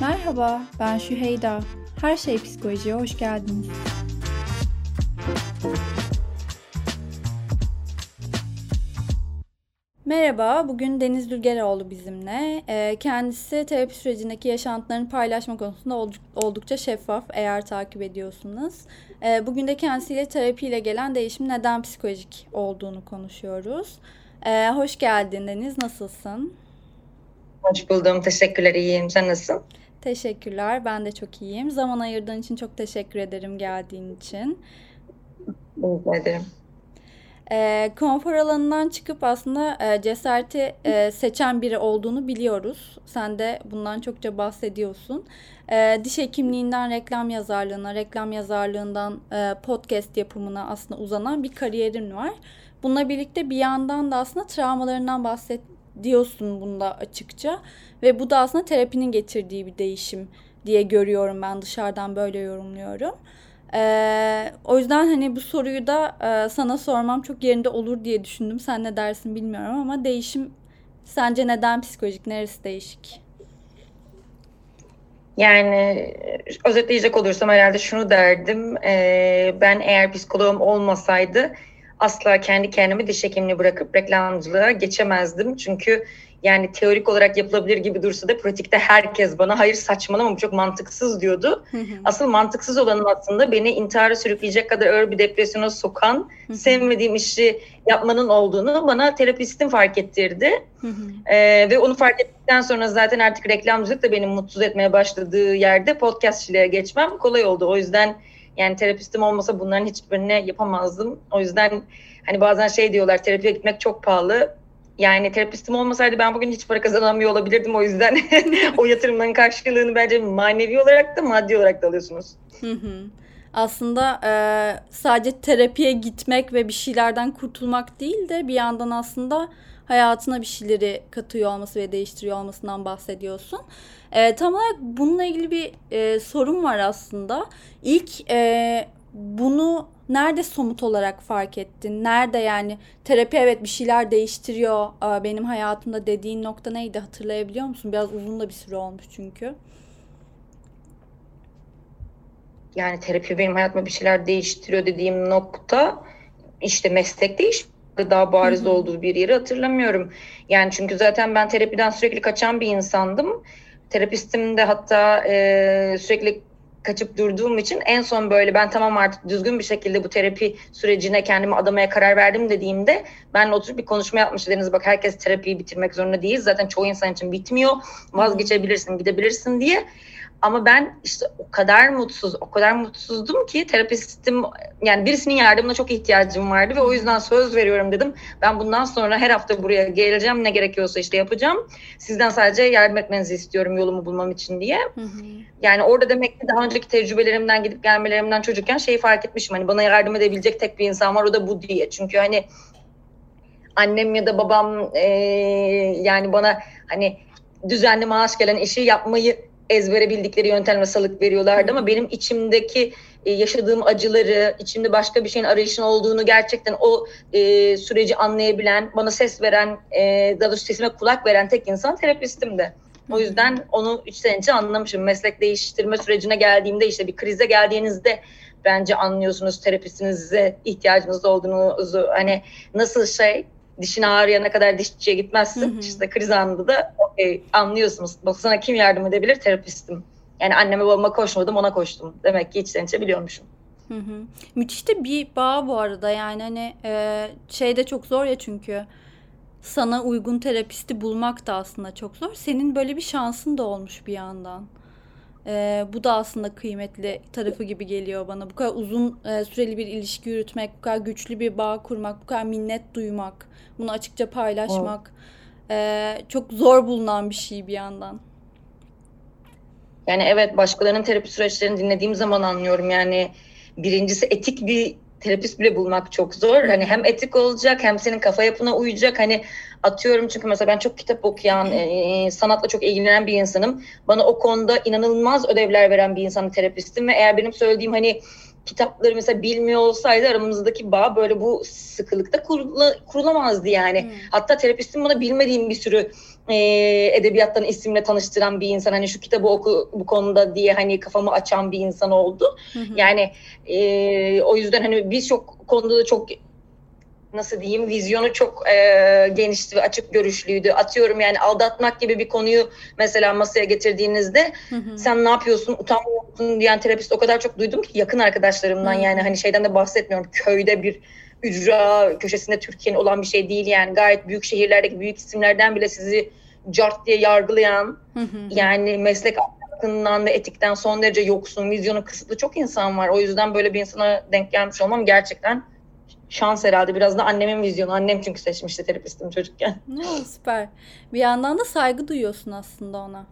Merhaba, ben Şüheyda. Her Şey Psikoloji'ye hoş geldiniz. Merhaba, bugün Deniz Dülgeroğlu bizimle. Ee, kendisi terapi sürecindeki yaşantılarını paylaşma konusunda oldukça şeffaf eğer takip ediyorsunuz. Ee, bugün de kendisiyle terapiyle gelen değişim neden psikolojik olduğunu konuşuyoruz. Ee, hoş geldin Deniz, nasılsın? Hoş buldum, teşekkürler, iyiyim. Sen nasılsın? Teşekkürler. Ben de çok iyiyim. Zaman ayırdığın için çok teşekkür ederim geldiğin için. Rica ederim. E, konfor alanından çıkıp aslında e, cesareti e, seçen biri olduğunu biliyoruz. Sen de bundan çokça bahsediyorsun. E, diş hekimliğinden reklam yazarlığına, reklam yazarlığından e, podcast yapımına aslında uzanan bir kariyerin var. Bununla birlikte bir yandan da aslında travmalarından bahsediyorsun bunda açıkça. Ve bu da aslında terapinin getirdiği bir değişim diye görüyorum ben dışarıdan böyle yorumluyorum. Ee, o yüzden hani bu soruyu da e, sana sormam çok yerinde olur diye düşündüm. Sen ne dersin bilmiyorum ama değişim sence neden psikolojik? Neresi değişik? Yani özetleyecek olursam herhalde şunu derdim. E, ben eğer psikoloğum olmasaydı asla kendi kendimi diş hekimliği bırakıp reklamcılığa geçemezdim. Çünkü yani teorik olarak yapılabilir gibi dursa da pratikte herkes bana hayır saçmalama bu çok mantıksız diyordu. Asıl mantıksız olanın aslında beni intihara sürükleyecek kadar ağır bir depresyona sokan, sevmediğim işi yapmanın olduğunu bana terapistim fark ettirdi. ee, ve onu fark ettikten sonra zaten artık reklamcılık da benim mutsuz etmeye başladığı yerde podcastçiliğe geçmem kolay oldu. O yüzden yani terapistim olmasa bunların hiçbirini yapamazdım. O yüzden hani bazen şey diyorlar terapiye gitmek çok pahalı yani terapistim olmasaydı ben bugün hiç para kazanamıyor olabilirdim. O yüzden o yatırımların karşılığını bence manevi olarak da maddi olarak da alıyorsunuz. Aslında e, sadece terapiye gitmek ve bir şeylerden kurtulmak değil de bir yandan aslında hayatına bir şeyleri katıyor olması ve değiştiriyor olmasından bahsediyorsun. E, tam olarak bununla ilgili bir e, sorun var aslında. İlk e, bunu nerede somut olarak fark ettin? Nerede yani terapi evet bir şeyler değiştiriyor benim hayatımda dediğin nokta neydi hatırlayabiliyor musun? Biraz uzun da bir süre olmuş çünkü. Yani terapi benim hayatımda bir şeyler değiştiriyor dediğim nokta işte meslek değiş daha bariz Hı-hı. olduğu bir yeri hatırlamıyorum. Yani çünkü zaten ben terapiden sürekli kaçan bir insandım. Terapistim de hatta e, sürekli kaçıp durduğum için en son böyle ben tamam artık düzgün bir şekilde bu terapi sürecine kendimi adamaya karar verdim dediğimde ben oturup bir konuşma yapmıştı. Deniz bak herkes terapiyi bitirmek zorunda değil. Zaten çoğu insan için bitmiyor. Vazgeçebilirsin gidebilirsin. diye ama ben işte o kadar mutsuz, o kadar mutsuzdum ki terapistim yani birisinin yardımına çok ihtiyacım vardı ve o yüzden söz veriyorum dedim. Ben bundan sonra her hafta buraya geleceğim ne gerekiyorsa işte yapacağım. Sizden sadece yardım etmenizi istiyorum yolumu bulmam için diye. Hı hı. Yani orada demek ki daha önceki tecrübelerimden gidip gelmelerimden çocukken şeyi fark etmişim. Hani bana yardım edebilecek tek bir insan var o da bu diye. Çünkü hani annem ya da babam e, yani bana hani düzenli maaş gelen işi yapmayı ezbere bildikleri yöntemle salık veriyorlardı ama benim içimdeki e, yaşadığım acıları, içimde başka bir şeyin arayışın olduğunu gerçekten o e, süreci anlayabilen, bana ses veren, e, daha doğrusu sesime kulak veren tek insan terapistimdi. O yüzden onu üç sene önce anlamışım. Meslek değiştirme sürecine geldiğimde işte bir krize geldiğinizde bence anlıyorsunuz terapistinize ihtiyacınız olduğunuzu. Hani nasıl şey dişin ağrıyana kadar dişçiye gitmezsin. Hı hı. İşte kriz anında da okay, anlıyorsunuz. Bak sana kim yardım edebilir? Terapistim. Yani anneme babama koşmadım ona koştum. Demek ki içten içe biliyormuşum. Hı hı. Müthiş de bir bağ bu arada yani hani e, şey de çok zor ya çünkü sana uygun terapisti bulmak da aslında çok zor. Senin böyle bir şansın da olmuş bir yandan. E, bu da aslında kıymetli tarafı gibi geliyor bana. Bu kadar uzun e, süreli bir ilişki yürütmek, bu kadar güçlü bir bağ kurmak, bu kadar minnet duymak, bunu açıkça paylaşmak e, çok zor bulunan bir şey bir yandan. Yani evet başkalarının terapi süreçlerini dinlediğim zaman anlıyorum. Yani birincisi etik bir terapist bile bulmak çok zor. Hani hem etik olacak hem senin kafa yapına uyacak. Hani atıyorum çünkü mesela ben çok kitap okuyan, e, sanatla çok ilgilenen bir insanım. Bana o konuda inanılmaz ödevler veren bir insanın terapistim ve eğer benim söylediğim hani kitapları mesela bilmiyor olsaydı aramızdaki bağ böyle bu sıkılıkta kurula, kurulamazdı yani. Hmm. Hatta terapistim bana bilmediğim bir sürü e, edebiyattan isimle tanıştıran bir insan. Hani şu kitabı oku bu konuda diye hani kafamı açan bir insan oldu. Hı Yani e, o yüzden hani birçok konuda da çok nasıl diyeyim vizyonu çok e, genişti ve açık görüşlüydü. Atıyorum yani aldatmak gibi bir konuyu mesela masaya getirdiğinizde hı hı. sen ne yapıyorsun utanmıyorsun diyen terapist o kadar çok duydum ki yakın arkadaşlarımdan hı. yani hani şeyden de bahsetmiyorum köyde bir ücra köşesinde Türkiye'nin olan bir şey değil yani gayet büyük şehirlerdeki büyük isimlerden bile sizi cart diye yargılayan hı hı. yani meslek ahlakından ve etikten son derece yoksun, vizyonu kısıtlı çok insan var. O yüzden böyle bir insana denk gelmiş olmam gerçekten şans herhalde. Biraz da annemin vizyonu. Annem çünkü seçmişti terapistim çocukken. Ne süper. Bir yandan da saygı duyuyorsun aslında ona.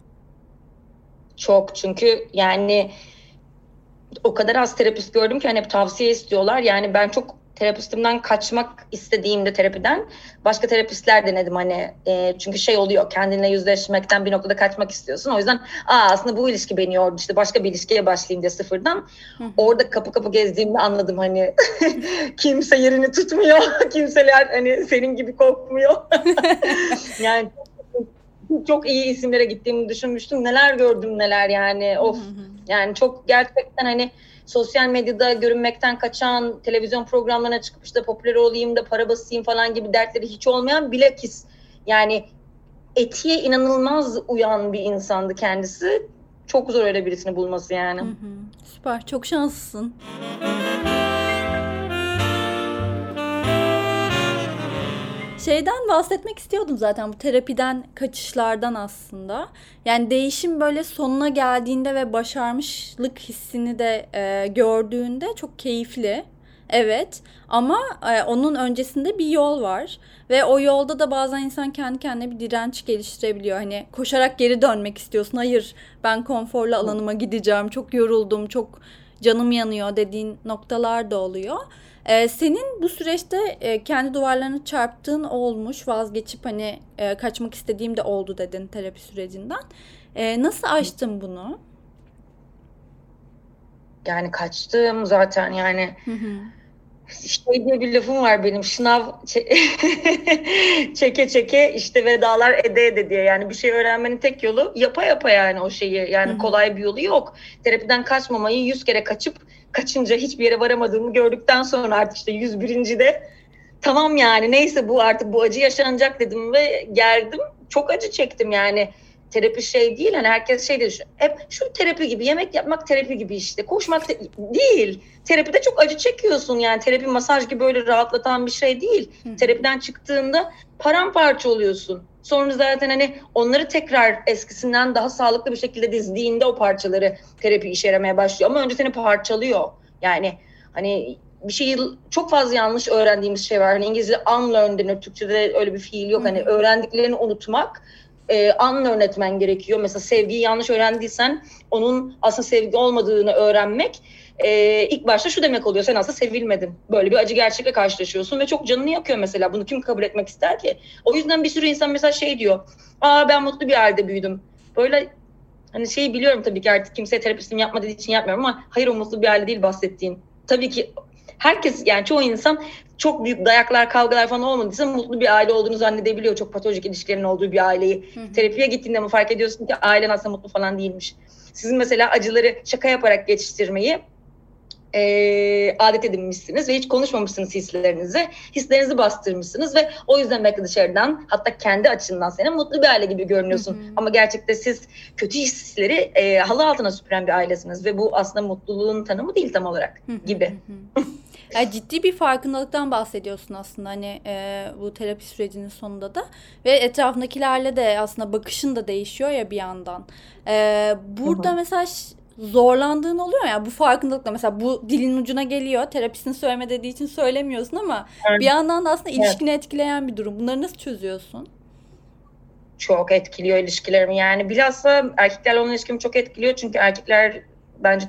Çok çünkü yani o kadar az terapist gördüm ki hani hep tavsiye istiyorlar. Yani ben çok terapistimden kaçmak istediğimde terapiden başka terapistler denedim hani e, çünkü şey oluyor kendinle yüzleşmekten bir noktada kaçmak istiyorsun. O yüzden aa aslında bu ilişki beni yordu işte başka bir ilişkiye başlayayım diye sıfırdan orada kapı kapı gezdiğimde anladım hani kimse yerini tutmuyor kimseler hani senin gibi korkmuyor. Yani çok iyi isimlere gittiğimi düşünmüştüm. Neler gördüm neler yani of. yani çok gerçekten hani sosyal medyada görünmekten kaçan, televizyon programlarına çıkıp işte popüler olayım da para basayım falan gibi dertleri hiç olmayan bilakis yani etiğe inanılmaz uyan bir insandı kendisi. Çok zor öyle birisini bulması yani. Hı hı. Süper. Çok şanslısın. Şeyden bahsetmek istiyordum zaten bu terapiden kaçışlardan aslında. Yani değişim böyle sonuna geldiğinde ve başarmışlık hissini de e, gördüğünde çok keyifli. Evet ama e, onun öncesinde bir yol var ve o yolda da bazen insan kendi kendine bir direnç geliştirebiliyor. Hani koşarak geri dönmek istiyorsun. Hayır ben konforlu alanıma gideceğim. Çok yoruldum, çok canım yanıyor dediğin noktalar da oluyor. Ee, senin bu süreçte e, kendi duvarlarını çarptığın olmuş, vazgeçip hani e, kaçmak istediğim de oldu dedin terapi sürecinden. E, nasıl aştın bunu? Yani kaçtım zaten yani. Hı hı şey diye bir lafım var benim şınav çeke çeke işte vedalar ede ede diye yani bir şey öğrenmenin tek yolu yapa yapa yani o şeyi yani Hı-hı. kolay bir yolu yok. Terapiden kaçmamayı yüz kere kaçıp kaçınca hiçbir yere varamadığımı gördükten sonra artık işte yüz birinci de tamam yani neyse bu artık bu acı yaşanacak dedim ve geldim. Çok acı çektim yani terapi şey değil hani herkes şey de. Hep şu terapi gibi yemek yapmak terapi gibi işte koşmak te- değil. Terapide çok acı çekiyorsun yani terapi masaj gibi böyle rahatlatan bir şey değil. Hı. Terapiden çıktığında paramparça oluyorsun. Sonra zaten hani onları tekrar eskisinden daha sağlıklı bir şekilde dizdiğinde o parçaları terapi işe yaramaya başlıyor. Ama önce seni parçalıyor. Yani hani bir şeyi çok fazla yanlış öğrendiğimiz şey var. Hani İngilizce unlearn denir. Türkçe'de öyle bir fiil yok. Hani öğrendiklerini unutmak e, anla etmen gerekiyor. Mesela sevgiyi yanlış öğrendiysen onun aslında sevgi olmadığını öğrenmek e, ilk başta şu demek oluyor. Sen aslında sevilmedin. Böyle bir acı gerçekle karşılaşıyorsun ve çok canını yakıyor mesela. Bunu kim kabul etmek ister ki? O yüzden bir sürü insan mesela şey diyor. Aa ben mutlu bir halde büyüdüm. Böyle hani şeyi biliyorum tabii ki artık kimseye terapistim yapma dediği için yapmıyorum ama hayır o mutlu bir halde değil bahsettiğin. Tabii ki herkes yani çoğu insan çok büyük dayaklar, kavgalar falan olmadıysa mutlu bir aile olduğunu zannedebiliyor. Çok patolojik ilişkilerin olduğu bir aileyi. Hı hı. Terapiye gittiğinde mi fark ediyorsun ki ailen aslında mutlu falan değilmiş. Sizin mesela acıları şaka yaparak geçiştirmeyi e, adet edinmişsiniz ve hiç konuşmamışsınız hislerinizi. Hislerinizi bastırmışsınız ve o yüzden belki dışarıdan hatta kendi açından seni mutlu bir aile gibi görünüyorsun. Hı hı. Ama gerçekte siz kötü hisleri e, halı altına süpüren bir ailesiniz ve bu aslında mutluluğun tanımı değil tam olarak gibi. Hı hı. Yani ciddi bir farkındalıktan bahsediyorsun aslında hani e, bu terapi sürecinin sonunda da ve etrafındakilerle de aslında bakışın da değişiyor ya bir yandan. E, burada Hı-hı. mesela zorlandığın oluyor ya bu farkındalıkla mesela bu dilin ucuna geliyor terapistin söyleme dediği için söylemiyorsun ama evet. bir yandan da aslında ilişkini evet. etkileyen bir durum. Bunları nasıl çözüyorsun? Çok etkiliyor ilişkilerimi yani bilhassa erkeklerle olan ilişkimi çok etkiliyor çünkü erkekler bence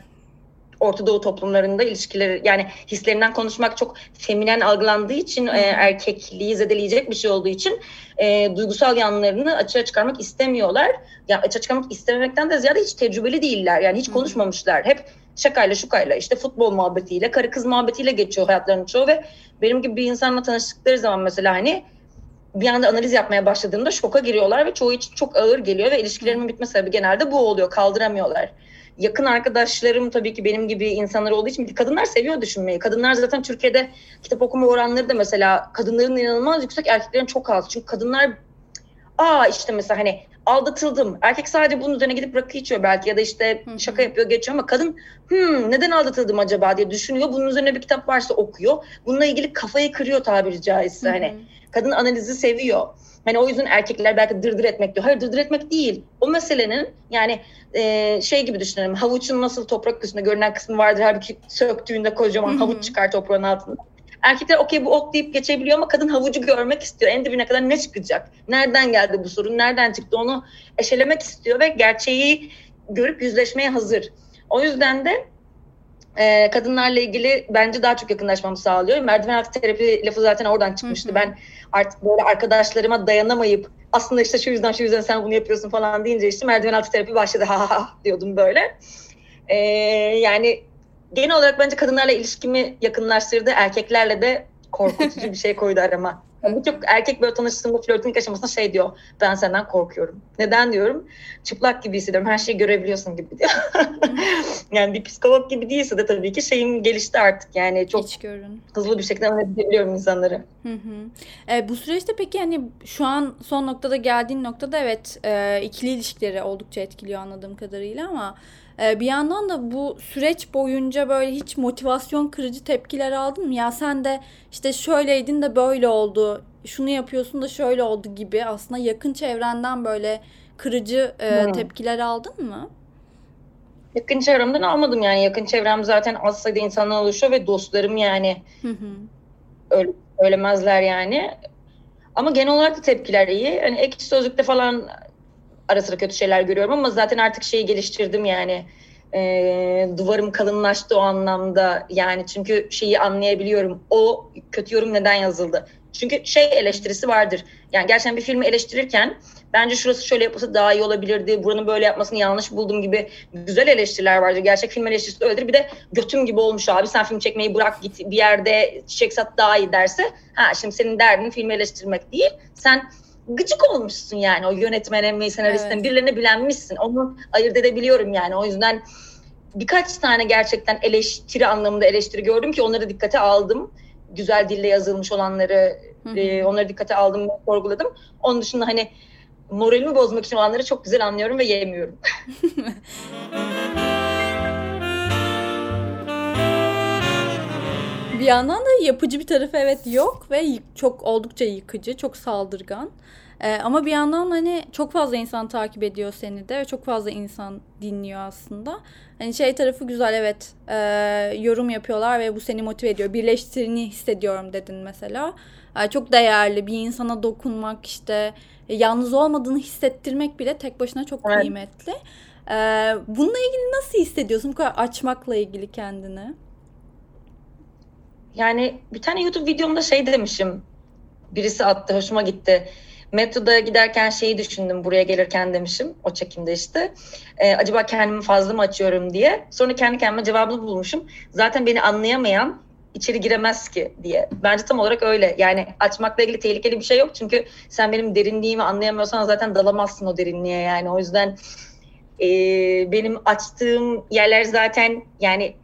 Orta Doğu toplumlarında ilişkileri yani hislerinden konuşmak çok feminen algılandığı için e, erkekliği zedeleyecek bir şey olduğu için e, duygusal yanlarını açığa çıkarmak istemiyorlar. Ya açığa çıkarmak istememekten de ziyade hiç tecrübeli değiller. Yani hiç konuşmamışlar. Hep şakayla şukayla işte futbol muhabbetiyle, karı kız muhabbetiyle geçiyor hayatlarının çoğu ve benim gibi bir insanla tanıştıkları zaman mesela hani bir anda analiz yapmaya başladığımda şoka giriyorlar ve çoğu için çok ağır geliyor ve ilişkilerimin bitme sebebi genelde bu oluyor. Kaldıramıyorlar. Yakın arkadaşlarım tabii ki benim gibi insanlar olduğu için kadınlar seviyor düşünmeyi. Kadınlar zaten Türkiye'de kitap okuma oranları da mesela kadınların inanılmaz yüksek, erkeklerin çok az. Çünkü kadınlar aa işte mesela hani aldatıldım. Erkek sadece bunun üzerine gidip rakı içiyor belki ya da işte şaka yapıyor geçiyor ama kadın hmm, neden aldatıldım acaba diye düşünüyor. Bunun üzerine bir kitap varsa okuyor. Bununla ilgili kafayı kırıyor tabiri caizse. Hani kadın analizi seviyor. Hani o yüzden erkekler belki dırdır etmek diyor. Hayır dırdır etmek değil. O meselenin yani e, şey gibi düşünelim. Havuçun nasıl toprak üstünde görünen kısmı vardır. Halbuki söktüğünde kocaman havuç çıkar toprağın altında. Erkekler okey bu ot deyip geçebiliyor ama kadın havucu görmek istiyor. En dibine kadar ne çıkacak? Nereden geldi bu sorun? Nereden çıktı? Onu eşelemek istiyor ve gerçeği görüp yüzleşmeye hazır. O yüzden de e, kadınlarla ilgili bence daha çok yakınlaşmamı sağlıyor. Merdiven altı terapi lafı zaten oradan çıkmıştı. Hı hı. Ben artık böyle arkadaşlarıma dayanamayıp aslında işte şu yüzden şu yüzden sen bunu yapıyorsun falan deyince işte merdiven altı terapi başladı ha ha ha diyordum böyle. E, yani genel olarak bence kadınlarla ilişkimi yakınlaştırdı. Erkeklerle de korkutucu bir şey koydu arama. Yani Birçok erkek böyle tanıştığımda flörtün aşamasında şey diyor. Ben senden korkuyorum. Neden diyorum? Çıplak gibi hissediyorum. Her şeyi görebiliyorsun gibi diyor. yani bir psikolog gibi değilse de tabii ki şeyim gelişti artık. Yani çok hızlı bir şekilde anlayabiliyorum insanları. Hı hı. E, bu süreçte peki hani şu an son noktada geldiğin noktada evet e, ikili ilişkileri oldukça etkiliyor anladığım kadarıyla ama bir yandan da bu süreç boyunca böyle hiç motivasyon kırıcı tepkiler aldın mı? Ya sen de işte şöyleydin de böyle oldu, şunu yapıyorsun da şöyle oldu gibi aslında yakın çevrenden böyle kırıcı hmm. tepkiler aldın mı? Yakın çevremden almadım yani. Yakın çevrem zaten az sayıda insandan oluşuyor ve dostlarım yani. Hı Öyle, söylemezler yani. Ama genel olarak da tepkiler iyi. Hani ekşi sözlükte falan ara sıra kötü şeyler görüyorum ama zaten artık şeyi geliştirdim yani. E, duvarım kalınlaştı o anlamda yani. Çünkü şeyi anlayabiliyorum. O kötü yorum neden yazıldı? Çünkü şey eleştirisi vardır. Yani gerçekten bir filmi eleştirirken bence şurası şöyle yapılsa daha iyi olabilirdi buranın böyle yapmasını yanlış buldum gibi güzel eleştiriler vardır. Gerçek film eleştirisi öyledir. Bir de götüm gibi olmuş abi sen film çekmeyi bırak git bir yerde çiçek sat daha iyi derse ha şimdi senin derdin filmi eleştirmek değil sen gıcık olmuşsun yani o yönetmene mi senaristine evet. birilerine bilenmişsin. Onu ayırt edebiliyorum yani. O yüzden birkaç tane gerçekten eleştiri anlamında eleştiri gördüm ki onları dikkate aldım. Güzel dille yazılmış olanları e, onları dikkate aldım, sorguladım. Onun dışında hani moralimi bozmak için olanları çok güzel anlıyorum ve yemiyorum. bir yandan da yapıcı bir tarafı evet yok ve çok oldukça yıkıcı, çok saldırgan. Ee, ama bir yandan hani çok fazla insan takip ediyor seni de ve çok fazla insan dinliyor aslında. Hani şey tarafı güzel evet e, yorum yapıyorlar ve bu seni motive ediyor. Birleştirini hissediyorum dedin mesela. E, çok değerli bir insana dokunmak işte e, yalnız olmadığını hissettirmek bile tek başına çok evet. kıymetli. E, bununla ilgili nasıl hissediyorsun bu kadar açmakla ilgili kendini? Yani bir tane YouTube videomda şey demişim. Birisi attı hoşuma gitti Metroda giderken şeyi düşündüm buraya gelirken demişim o çekimde işte. E, acaba kendimi fazla mı açıyorum diye. Sonra kendi kendime cevabını bulmuşum. Zaten beni anlayamayan içeri giremez ki diye. Bence tam olarak öyle. Yani açmakla ilgili tehlikeli bir şey yok. Çünkü sen benim derinliğimi anlayamıyorsan zaten dalamazsın o derinliğe yani. O yüzden e, benim açtığım yerler zaten yani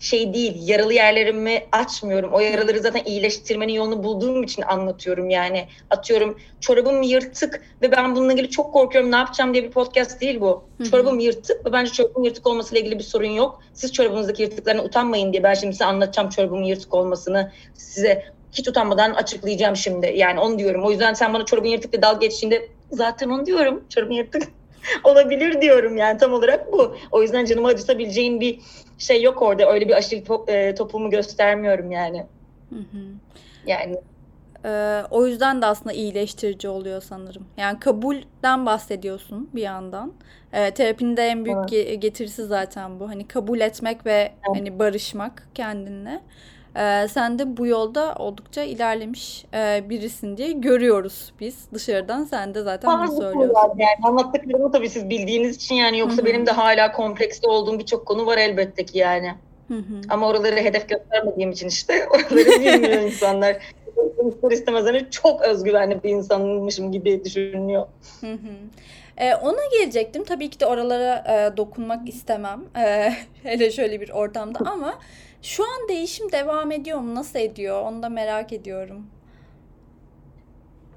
şey değil yaralı yerlerimi açmıyorum. O yaraları zaten iyileştirmenin yolunu bulduğum için anlatıyorum yani. Atıyorum çorabım yırtık ve ben bununla ilgili çok korkuyorum ne yapacağım diye bir podcast değil bu. Çorabım yırtık ve bence çorabım yırtık olmasıyla ilgili bir sorun yok. Siz çorabınızdaki yırtıklarına utanmayın diye ben şimdi size anlatacağım çorabımın yırtık olmasını. Size hiç utanmadan açıklayacağım şimdi. Yani onu diyorum. O yüzden sen bana çorabın yırtık diye dalga geçtiğinde zaten onu diyorum. Çorabın yırtık olabilir diyorum yani tam olarak bu. O yüzden canımı acıtabileceğin bir şey yok orada. Öyle bir aşırı top, e, topumu göstermiyorum yani. Hı hı. Yani E, o yüzden de aslında iyileştirici oluyor sanırım. Yani kabulden bahsediyorsun bir yandan. E, terapinin de en büyük evet. getirisi zaten bu. Hani kabul etmek ve evet. hani barışmak kendinle. E, sen de bu yolda oldukça ilerlemiş e, birisin diye görüyoruz biz dışarıdan. Sen de zaten bunu söylüyorsun. Yani anlattıklarımı tabii siz bildiğiniz için yani yoksa Hı-hı. benim de hala komplekste olduğum birçok konu var elbette ki yani. Hı-hı. Ama oraları hedef göstermediğim için işte oraları bilmiyor insanlar. İster istemez hani çok özgüvenli bir insanmışım gibi düşünüyor. Hı hı. Ee, ona gelecektim. Tabii ki de oralara e, dokunmak istemem. E, hele şöyle bir ortamda ama şu an değişim devam ediyor mu? Nasıl ediyor? Onu da merak ediyorum.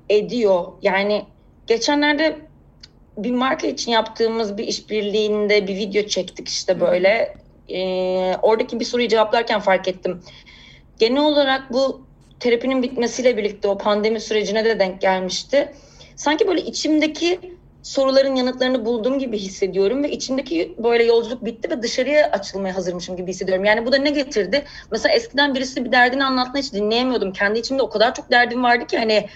Ediyor. Yani geçenlerde bir marka için yaptığımız bir işbirliğinde bir video çektik işte böyle. Ee, oradaki bir soruyu cevaplarken fark ettim. Genel olarak bu terapinin bitmesiyle birlikte o pandemi sürecine de denk gelmişti. Sanki böyle içimdeki soruların yanıtlarını bulduğum gibi hissediyorum ve içimdeki böyle yolculuk bitti ve dışarıya açılmaya hazırmışım gibi hissediyorum. Yani bu da ne getirdi? Mesela eskiden birisi bir derdini anlattığında hiç dinleyemiyordum. Kendi içimde o kadar çok derdim vardı ki hani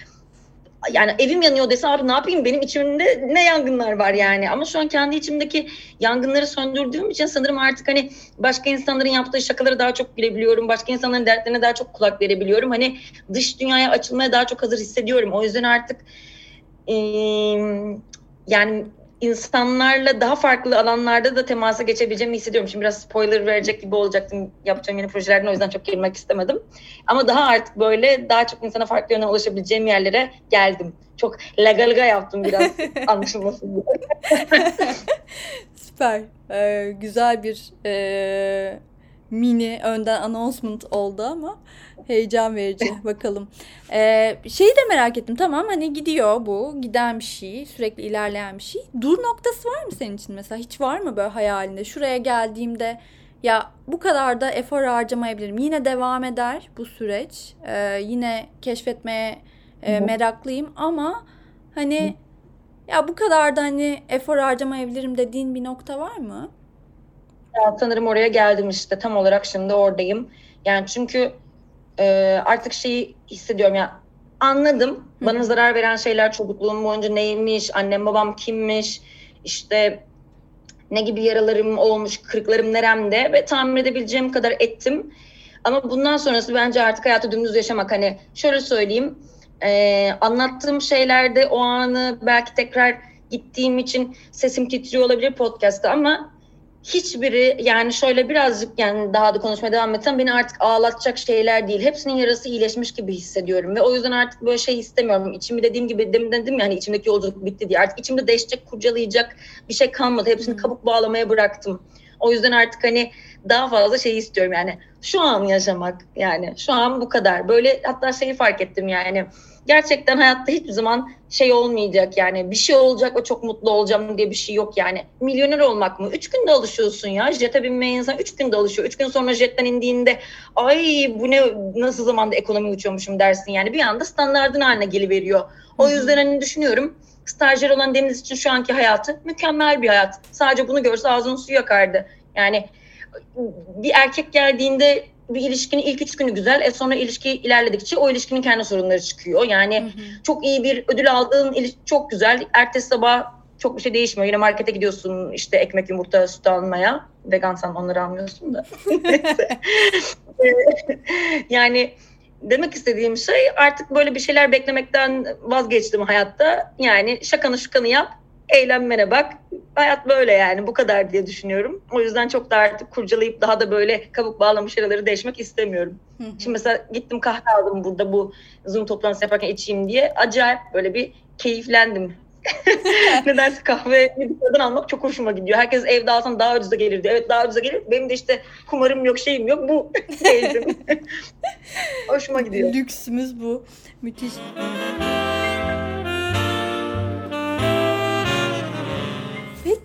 yani evim yanıyor dese abi ne yapayım benim içimde ne yangınlar var yani ama şu an kendi içimdeki yangınları söndürdüğüm için sanırım artık hani başka insanların yaptığı şakaları daha çok bilebiliyorum başka insanların dertlerine daha çok kulak verebiliyorum hani dış dünyaya açılmaya daha çok hazır hissediyorum o yüzden artık yani insanlarla daha farklı alanlarda da temasa geçebileceğimi hissediyorum. Şimdi biraz spoiler verecek gibi olacaktım yapacağım yeni projelerden o yüzden çok girmek istemedim. Ama daha artık böyle daha çok insana farklı yöne ulaşabileceğim yerlere geldim. Çok lagalıga yaptım biraz anlaşılmasın diye. Süper. Ee, güzel bir e, mini önden announcement oldu ama heyecan verici bakalım. Ee, şeyi de merak ettim tamam hani gidiyor bu giden bir şey sürekli ilerleyen bir şey. Dur noktası var mı senin için mesela hiç var mı böyle hayalinde şuraya geldiğimde ya bu kadar da efor harcamayabilirim. Yine devam eder bu süreç. Ee, yine keşfetmeye e, meraklıyım ama hani ya bu kadar da hani efor harcamayabilirim dediğin bir nokta var mı? Sanırım oraya geldim işte tam olarak şimdi oradayım. Yani çünkü e, artık şeyi hissediyorum ya anladım. Hı. Bana zarar veren şeyler çocukluğum boyunca neymiş, annem babam kimmiş, işte ne gibi yaralarım olmuş, kırıklarım neremde ve tahmin edebileceğim kadar ettim. Ama bundan sonrası bence artık hayatı dümdüz yaşamak. Hani şöyle söyleyeyim, e, anlattığım şeylerde o anı belki tekrar gittiğim için sesim titriyor olabilir podcast'ta ama hiçbiri yani şöyle birazcık yani daha da konuşmaya devam etsem beni artık ağlatacak şeyler değil. Hepsinin yarası iyileşmiş gibi hissediyorum ve o yüzden artık böyle şey istemiyorum. İçimi dediğim gibi demin dedim ya hani içimdeki yolculuk bitti diye. Artık içimde değişecek, kurcalayacak bir şey kalmadı. Hepsini kabuk bağlamaya bıraktım. O yüzden artık hani daha fazla şey istiyorum yani şu an yaşamak yani şu an bu kadar. Böyle hatta şeyi fark ettim yani gerçekten hayatta hiçbir zaman şey olmayacak yani bir şey olacak ve çok mutlu olacağım diye bir şey yok yani. Milyoner olmak mı? Üç günde alışıyorsun ya. Jete binmeye insan üç günde alışıyor. Üç gün sonra jetten indiğinde ay bu ne nasıl zamanda ekonomi uçuyormuşum dersin yani. Bir anda standartın haline geliveriyor. O yüzden hani düşünüyorum stajyer olan Deniz için şu anki hayatı mükemmel bir hayat. Sadece bunu görse ağzının suyu yakardı. Yani bir erkek geldiğinde bir ilişkinin ilk üç günü güzel. E sonra ilişki ilerledikçe o ilişkinin kendi sorunları çıkıyor. Yani hı hı. çok iyi bir ödül aldığın ilişki çok güzel. Ertesi sabah çok bir şey değişmiyor. Yine markete gidiyorsun işte ekmek, yumurta, süt almaya. Vegansan onları almıyorsun da. yani demek istediğim şey artık böyle bir şeyler beklemekten vazgeçtim hayatta. Yani şakanı şukanı yap eğlenmene bak. Hayat böyle yani bu kadar diye düşünüyorum. O yüzden çok da artık kurcalayıp daha da böyle kabuk bağlamış şeyleri değişmek istemiyorum. Hı hı. Şimdi mesela gittim kahve aldım burada bu Zoom toplantısı yaparken içeyim diye. Acayip böyle bir keyiflendim. Nedense kahve dışarıdan almak çok hoşuma gidiyor. Herkes evde alsan daha ucuza gelir diyor. Evet daha ucuza gelir. Benim de işte kumarım yok şeyim yok. Bu keyfim. hoşuma gidiyor. Lüksümüz bu. Müthiş.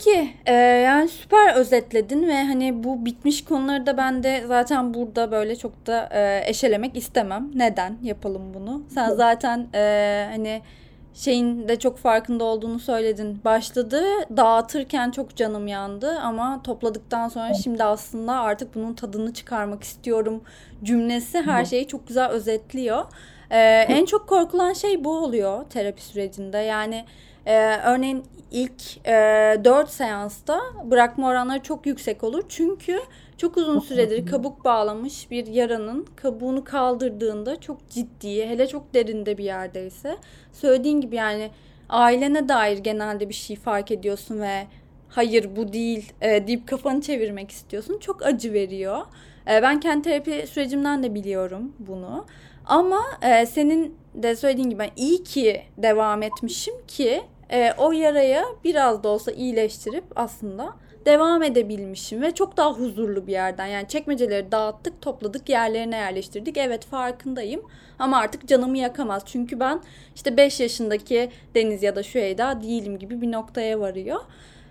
Peki e, yani süper özetledin ve hani bu bitmiş konuları da ben de zaten burada böyle çok da e, eşelemek istemem. Neden yapalım bunu? Sen zaten e, hani şeyin de çok farkında olduğunu söyledin. Başladı dağıtırken çok canım yandı ama topladıktan sonra şimdi aslında artık bunun tadını çıkarmak istiyorum cümlesi her şeyi çok güzel özetliyor. Ee, en çok korkulan şey bu oluyor terapi sürecinde. Yani e, örneğin ilk e, 4 seansta bırakma oranları çok yüksek olur. Çünkü çok uzun süredir kabuk bağlamış bir yaranın kabuğunu kaldırdığında çok ciddi, hele çok derinde bir yerdeyse söylediğin gibi yani ailene dair genelde bir şey fark ediyorsun ve hayır bu değil e, deyip kafanı çevirmek istiyorsun. Çok acı veriyor. E, ben kendi terapi sürecimden de biliyorum bunu. Ama e, senin de söylediğin gibi ben iyi ki devam etmişim ki e, o yaraya biraz da olsa iyileştirip aslında devam edebilmişim ve çok daha huzurlu bir yerden. Yani çekmeceleri dağıttık, topladık, yerlerine yerleştirdik. Evet farkındayım ama artık canımı yakamaz. Çünkü ben işte 5 yaşındaki Deniz ya da şu Eda değilim gibi bir noktaya varıyor.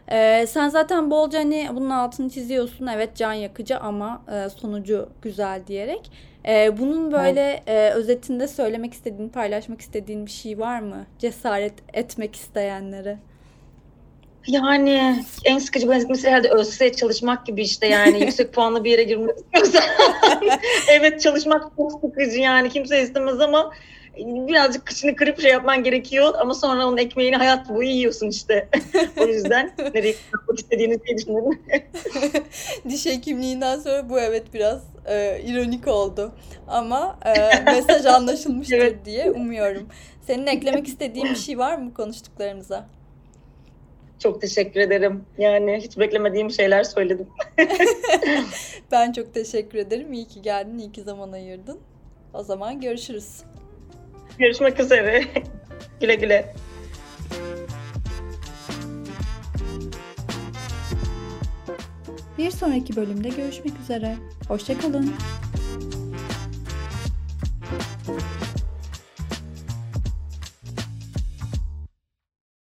Ee, sen zaten bolca hani bunun altını çiziyorsun. Evet can yakıcı ama e, sonucu güzel diyerek. Ee, bunun böyle e, özetinde söylemek istediğin, paylaşmak istediğin bir şey var mı? Cesaret etmek isteyenlere. Yani en sıkıcı benzetmesi herhalde ÖSS çalışmak gibi işte yani yüksek puanlı bir yere girmek istiyorsan. evet çalışmak çok sıkıcı yani kimse istemez ama birazcık kıçını kırıp şey yapman gerekiyor ama sonra onun ekmeğini hayat boyu yiyorsun işte. o yüzden nereye gitmek istediğini diye düşünüyorum. Diş hekimliğinden sonra bu evet biraz e, ironik oldu. Ama e, mesaj anlaşılmıştır evet. diye umuyorum. Senin eklemek istediğin bir şey var mı konuştuklarımıza? Çok teşekkür ederim. Yani hiç beklemediğim şeyler söyledim. ben çok teşekkür ederim. İyi ki geldin, iyi ki zaman ayırdın. O zaman görüşürüz. Görüşmek üzere. güle güle. Bir sonraki bölümde görüşmek üzere. Hoşçakalın.